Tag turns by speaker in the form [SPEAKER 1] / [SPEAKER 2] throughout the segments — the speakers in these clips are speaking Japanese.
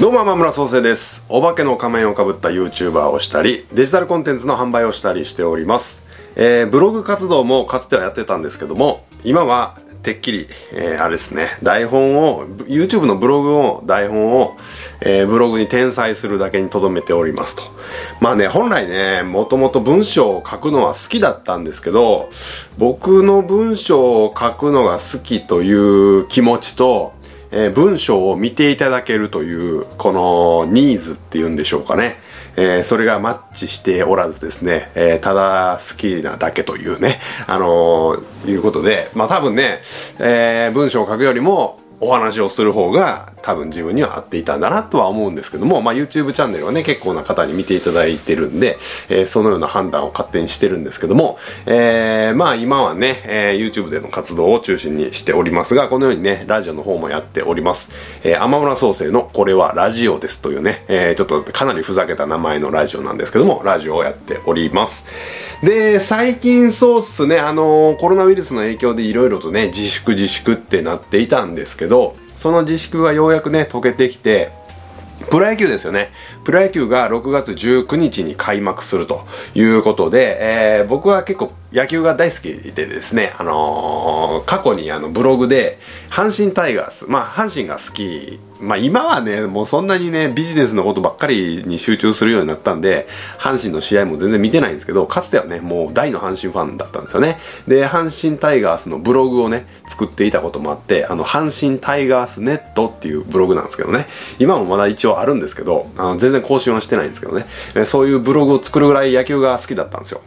[SPEAKER 1] どうも、天村創生です。お化けの仮面をかぶった YouTuber をしたり、デジタルコンテンツの販売をしたりしております。えーブログ活動もかつてはやってたんですけども、今はてっきり、えーあれですね、台本を、YouTube のブログを、台本を、えーブログに転載するだけに留めておりますと。まあね、本来ね、もともと文章を書くのは好きだったんですけど、僕の文章を書くのが好きという気持ちと、えー文章を見ていただけるという、このニーズっていうんでしょうかね。えーそれがマッチしておらずですね、えーただ好きなだけというね、あのいうことで、まあ多分ね、え文章を書くよりもお話をする方が多分自分には合っていたんだなとは思うんですけども、まあ YouTube チャンネルはね、結構な方に見ていただいてるんで、えーそのような判断を勝手にしてるんですけども、えーまあ今はね、えー YouTube での活動を中心にしておりますが、このようにね、ラジオの方もやっております。えー、天村創生のこれはラジオですというね、えーちょっとかなりふざけた名前のラジオなんですけども、ラジオをやっております。で、最近そうっすね、あのーコロナウイルスの影響でいろいろとね、自粛自粛ってなっていたんですけど、その自粛はようやくね、溶けてきて、プロ野球ですよね。プロ野球が6月19日に開幕するということで、えー僕は結構野球が大好きでですね、あのー過去にあのブログで、阪神タイガース、まあ阪神が好き、まあ今はね、もうそんなにね、ビジネスのことばっかりに集中するようになったんで、阪神の試合も全然見てないんですけど、かつてはね、もう大の阪神ファンだったんですよね。で、阪神タイガースのブログをね、作っていたこともあって、あの、阪神タイガースネットっていうブログなんですけどね、今もまだ一応あるんですけど、あの全然更新はしてないんですけどね、そういうブログを作るぐらい野球が好きだったんですよ。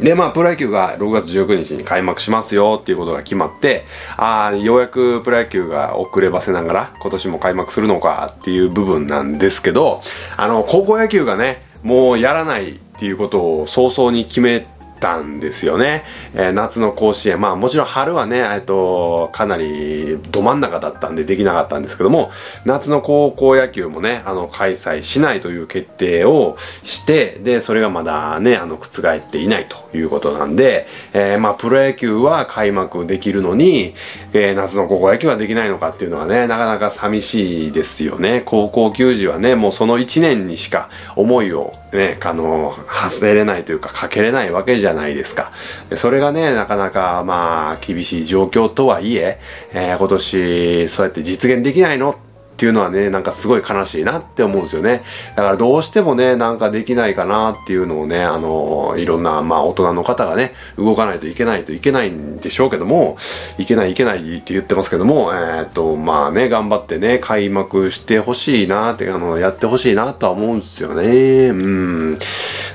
[SPEAKER 1] で、まあ、プロ野球が6月19日に開幕しますよっていうことが決まって、ああ、ようやくプロ野球が遅ればせながら今年も開幕するのかっていう部分なんですけど、あの、高校野球がね、もうやらないっていうことを早々に決めてたんですよね。えー夏の甲子園。まあもちろん春はね、えっと、かなりど真ん中だったんでできなかったんですけども、夏の高校野球もね、あの、開催しないという決定をして、で、それがまだね、あの、覆っていないということなんで、えーまあプロ野球は開幕できるのに、えー夏の高校野球はできないのかっていうのはね、なかなか寂しいですよね。高校球児はね、もうその1年にしか思いをね、あの、外れれないというか、かけれないわけじゃゃないですか。それがね、なかなか、まあ、厳しい状況とはいえ、えー今年、そうやって実現できないのっていうのはね、なんかすごい悲しいなって思うんですよね。だからどうしてもね、なんかできないかなっていうのをね、あの、いろんな、まあ大人の方がね、動かないといけないといけないんでしょうけども、いけないいけないって言ってますけども、えーっと、まあね、頑張ってね、開幕してほしいなって、あの、やってほしいなとは思うんですよね。うん。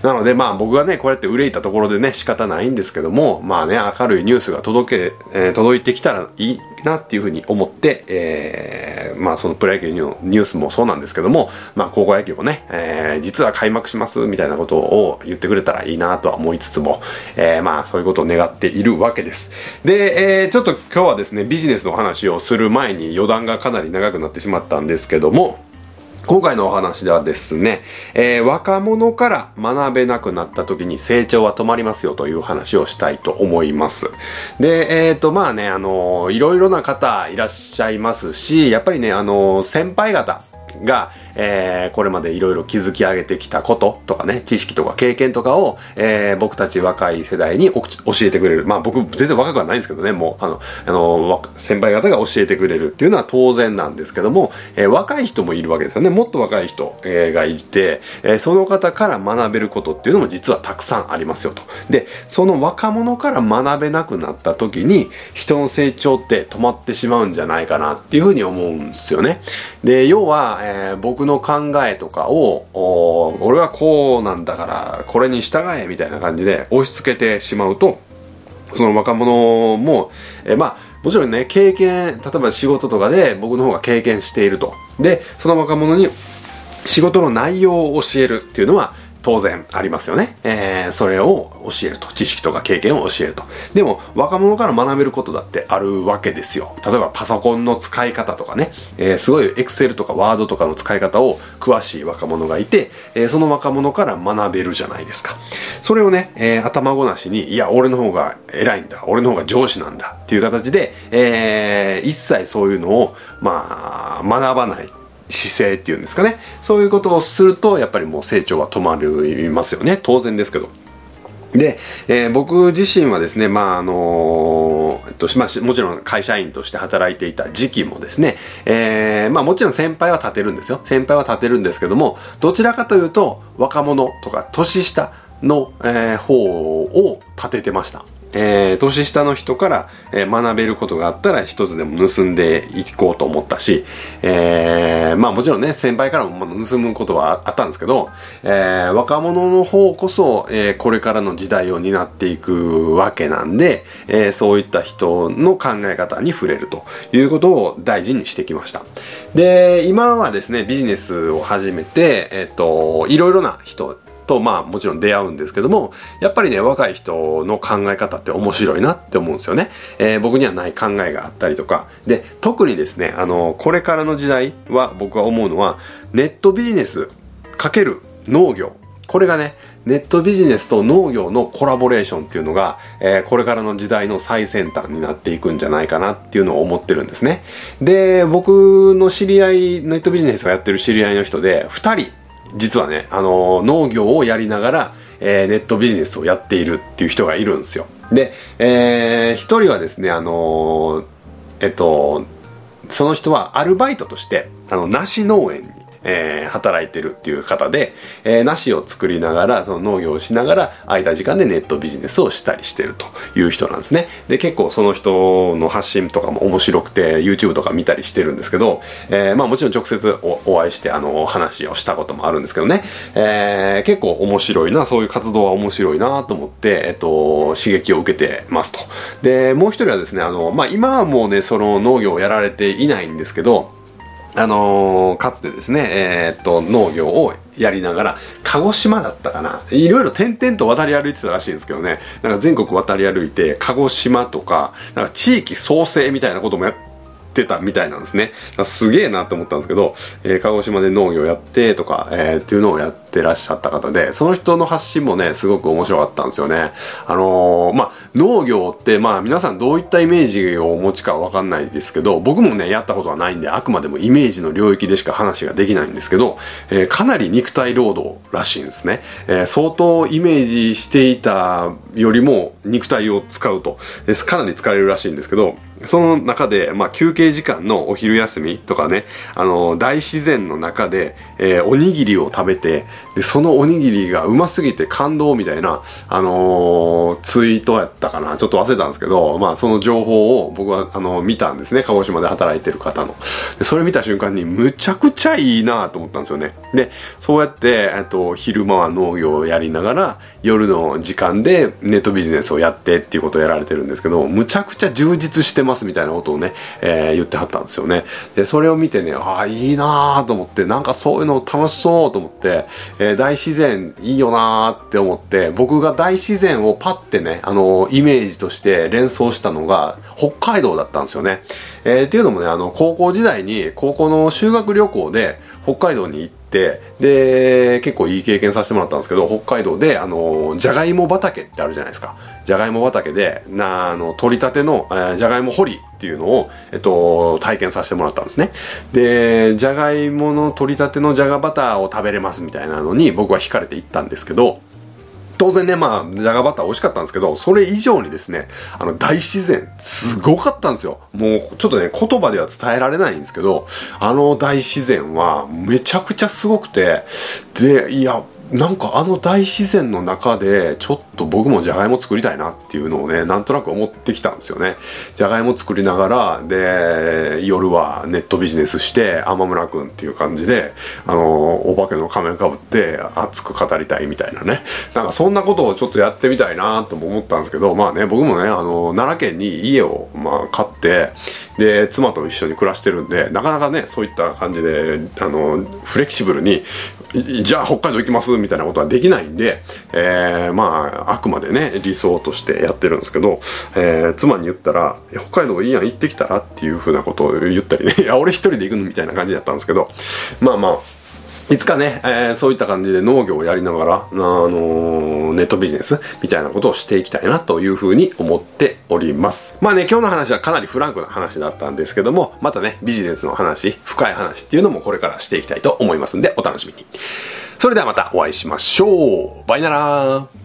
[SPEAKER 1] なのでまあ僕がね、こうやって憂いたところでね、仕方ないんですけども、まあね、明るいニュースが届け、えー届いてきたらいいなっていうふうに思って、えーまあそのプロ野球のニュースもそうなんですけども、まあ高校野球もね、えー実は開幕しますみたいなことを言ってくれたらいいなとは思いつつも、えーまあそういうことを願っているわけです。で、えーちょっと今日はですね、ビジネスの話をする前に余談がかなり長くなってしまったんですけども、今回のお話ではですね、えー若者から学べなくなった時に成長は止まりますよという話をしたいと思います。で、えっ、と、まあね、あのいろいろな方いらっしゃいますし、やっぱりね、あの先輩方、が、えーこれまでいろいろ築き上げてきたこととかね、知識とか経験とかを、えー僕たち若い世代に教えてくれる。まあ僕全然若くはないんですけどね、もう、あの、あの、先輩方が教えてくれるっていうのは当然なんですけども、えー若い人もいるわけですよね。もっと若い人、えーがいて、えーその方から学べることっていうのも実はたくさんありますよと。で、その若者から学べなくなった時に、人の成長って止まってしまうんじゃないかなっていうふうに思うんですよね。で、要は、えー僕の考えとかを、俺はこうなんだから、これに従えみたいな感じで押し付けてしまうと、その若者も、えまあ、もちろんね、経験、例えば仕事とかで僕の方が経験していると。で、その若者に仕事の内容を教えるっていうのは当然ありますよね。えーそれを教えると。知識とか経験を教えると。でも、若者から学べることだってあるわけですよ。例えば、パソコンの使い方とかね、えーすごい Excel とか Word とかの使い方を詳しい若者がいて、えーその若者から学べるじゃないですか。それをね、えー頭ごなしに、いや、俺の方が偉いんだ。俺の方が上司なんだ。っていう形で、えー一切そういうのを、まあ、学ばない。姿勢っていうんですかね。そういうことをするとやっぱりもう成長は止まりますよね。当然ですけど。で、えー、僕自身はですね、まああのー、えっとまあ、もちろん会社員として働いていた時期もですね、えー、まあ、もちろん先輩は立てるんですよ。先輩は立てるんですけどもどちらかというと若者とか年下の、えー、方を立ててました。えー、年下の人から、えー、学べることがあったら一つでも盗んでいこうと思ったし、えー、まあもちろんね、先輩からも盗むことはあったんですけど、えー、若者の方こそ、えー、これからの時代を担っていくわけなんで、えー、そういった人の考え方に触れるということを大事にしてきました。で、今はですね、ビジネスを始めて、えっ、ー、と、いろいろな人とまあもちろん出会うんですけどもやっぱりね若い人の考え方って面白いなって思うんですよね、えー、僕にはない考えがあったりとか。で特にですねあのこれからの時代は僕は思うのはネットビジネスかける農業。これがねネットビジネスと農業のコラボレーションっていうのが、えー、これからの時代の最先端になっていくんじゃないかなっていうのを思ってるんですね。で、僕の知り合い、ネットビジネスをやってる知り合いの人で、2人実はね、あの農業をやりながら、えー、ネットビジネスをやっているっていう人がいるんですよ。で、えー、一人はですね、あのえっと、その人はアルバイトとして、あの、梨農園にえー、働いてるっていう方で、えー、梨を作りながら、その農業をしながら、空いた時間でネットビジネスをしたりしてるという人なんですね。で、結構その人の発信とかも面白くて、YouTube とか見たりしてるんですけど、えー、まあもちろん直接お会いして、あの、話をしたこともあるんですけどね、えー、結構面白いな、そういう活動は面白いなと思って、えっと、刺激を受けてますと。で、もう一人はですね、あの、まあ今はもうね、その農業をやられていないんですけど、あのー、かつてですね、えー、っと、農業をやりながら、鹿児島だったかな。いろいろ点々と渡り歩いてたらしいんですけどね。なんか全国渡り歩いて、鹿児島とか、なんか地域創生みたいなこともやって、ってたみたいなんですね。すげえなって思ったんですけど、えー、鹿児島で農業やってとか、えー、っていうのをやってらっしゃった方で、その人の発信もね、すごく面白かったんですよね。あのー、まあ、農業って、まあ、皆さんどういったイメージをお持ちかわかんないですけど、僕もね、やったことはないんで、あくまでもイメージの領域でしか話ができないんですけど、えー、かなり肉体労働らしいんですね。え、相当イメージしていたよりも肉体を使うと、かなり疲れるらしいんですけど、その中で、まあ、休憩時間のお昼休みとかね、あの、大自然の中で、えー、おにぎりを食べて、で、そのおにぎりがうますぎて感動みたいな、あのー、ツイートやったかな。ちょっと忘れたんですけど、まあ、その情報を僕は、あの、見たんですね。鹿児島で働いてる方の。で、それ見た瞬間に、むちゃくちゃいいなと思ったんですよね。で、そうやって、えっと、昼間は農業をやりながら、夜の時間でネットビジネスをやってっていうことをやられてるんですけど、むちゃくちゃ充実してますみたいなことをね、えー、言ってはったんですよね。で、それを見てね、ああ、いいなと思って、なんかそういうの楽しそうと思って、えー、大自然いいよなーって思って僕が大自然をパッてねあのイメージとして連想したのが北海道だったんですよね。えー、っていうのもねあの高校時代に高校の修学旅行で北海道に行ってで結構いい経験させてもらったんですけど北海道であのじゃがいも畑ってあるじゃないですか。じゃがいも畑でなあの取りたての、え、じゃがいも掘りっていうのを、えっと、体験させてもらったんですね。でじゃがいもの取りたてのじゃがバターを食べれますみたいなのに僕は惹かれて行ったんですけど当然ね、まあ、じゃがバター美味しかったんですけど、それ以上にですね、あの、大自然、すごかったんですよ。もう、ちょっとね、言葉では伝えられないんですけど、あの大自然はめちゃくちゃすごくて、で、いや、なんかあの大自然の中でちょっとと僕もじゃがいも作りたいなっていうのをねなんとなく思ってきたんですよね。じゃがいも作りながらで夜はネットビジネスして天村君っていう感じであのお化けの仮面かぶって熱く語りたいみたいなね。なんかそんなことをちょっとやってみたいなとも思ったんですけどまあね僕もねあの奈良県に家をまあ買ってで妻と一緒に暮らしてるんでなかなかねそういった感じであのフレキシブルにじゃあ北海道行きますみたいなことはできないんで、えー、まあああくまでね理想としてやってるんですけど、えー、妻に言ったら「北海道いいやん行ってきたら?」っていうふうなことを言ったりね「いや俺一人で行くの?」みたいな感じだったんですけどまあまあいつかね、えー、そういった感じで農業をやりながら、あのー、ネットビジネスみたいなことをしていきたいなというふうに思っております。まあね、今日の話はかなりフランクな話だったんですけども、またね、ビジネスの話、深い話っていうのもこれからしていきたいと思いますんで、お楽しみに。それではまたお会いしましょう。バイナラー